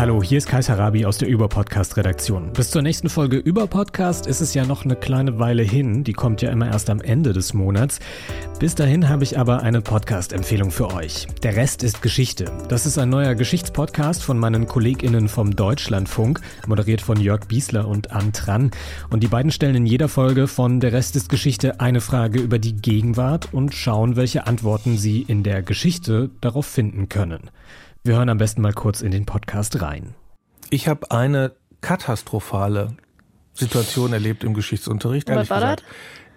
Hallo, hier ist Kaiser Rabi aus der Über-Podcast-Redaktion. Bis zur nächsten Folge Über-Podcast ist es ja noch eine kleine Weile hin. Die kommt ja immer erst am Ende des Monats. Bis dahin habe ich aber eine Podcast-Empfehlung für euch. Der Rest ist Geschichte. Das ist ein neuer Geschichtspodcast von meinen KollegInnen vom Deutschlandfunk, moderiert von Jörg Biesler und Ann Tran. Und die beiden stellen in jeder Folge von Der Rest ist Geschichte eine Frage über die Gegenwart und schauen, welche Antworten sie in der Geschichte darauf finden können. Wir hören am besten mal kurz in den Podcast rein. Ich habe eine katastrophale Situation erlebt im Geschichtsunterricht. Was war das?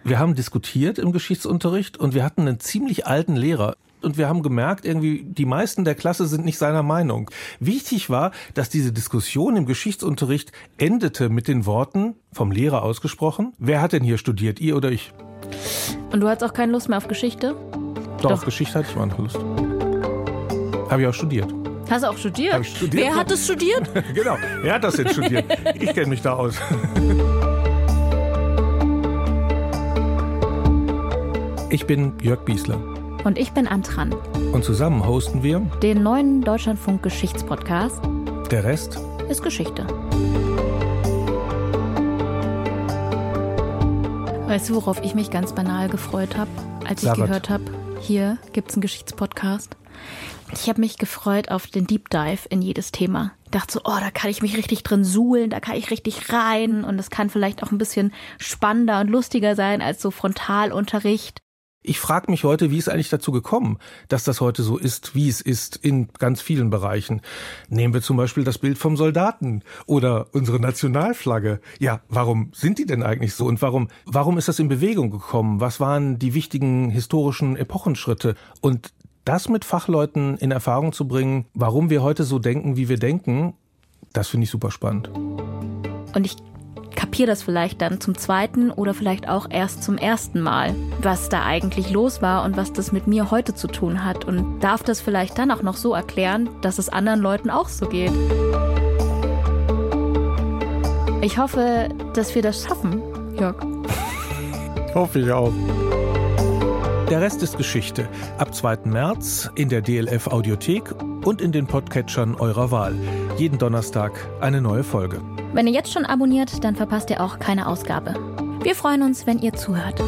Wir haben diskutiert im Geschichtsunterricht und wir hatten einen ziemlich alten Lehrer. Und wir haben gemerkt, irgendwie, die meisten der Klasse sind nicht seiner Meinung. Wichtig war, dass diese Diskussion im Geschichtsunterricht endete mit den Worten, vom Lehrer ausgesprochen, wer hat denn hier studiert, ihr oder ich? Und du hattest auch keine Lust mehr auf Geschichte? Doch, Doch. auf Geschichte hatte ich mal Lust. Habe ich auch studiert. Hast du auch studiert? Hab ich studiert? Wer hat es studiert? genau, wer hat das jetzt studiert? Ich kenne mich da aus. ich bin Jörg Biesler. Und ich bin Antran. Und zusammen hosten wir den neuen Deutschlandfunk Geschichtspodcast. Der Rest ist Geschichte. Weißt du, worauf ich mich ganz banal gefreut habe, als ich Sabat. gehört habe, hier gibt es einen Geschichtspodcast? Ich habe mich gefreut auf den Deep Dive in jedes Thema. Dachte so, oh, da kann ich mich richtig drin suhlen, da kann ich richtig rein und es kann vielleicht auch ein bisschen spannender und lustiger sein als so Frontalunterricht. Ich frage mich heute, wie ist eigentlich dazu gekommen, dass das heute so ist, wie es ist in ganz vielen Bereichen. Nehmen wir zum Beispiel das Bild vom Soldaten oder unsere Nationalflagge. Ja, warum sind die denn eigentlich so und warum, warum ist das in Bewegung gekommen? Was waren die wichtigen historischen Epochenschritte? Und das mit Fachleuten in Erfahrung zu bringen, warum wir heute so denken, wie wir denken, das finde ich super spannend. Und ich kapiere das vielleicht dann zum zweiten oder vielleicht auch erst zum ersten Mal, was da eigentlich los war und was das mit mir heute zu tun hat und darf das vielleicht dann auch noch so erklären, dass es anderen Leuten auch so geht. Ich hoffe, dass wir das schaffen, Jörg. Hoffe ich auch. Der Rest ist Geschichte. Ab 2. März in der DLF Audiothek und in den Podcatchern eurer Wahl. Jeden Donnerstag eine neue Folge. Wenn ihr jetzt schon abonniert, dann verpasst ihr auch keine Ausgabe. Wir freuen uns, wenn ihr zuhört.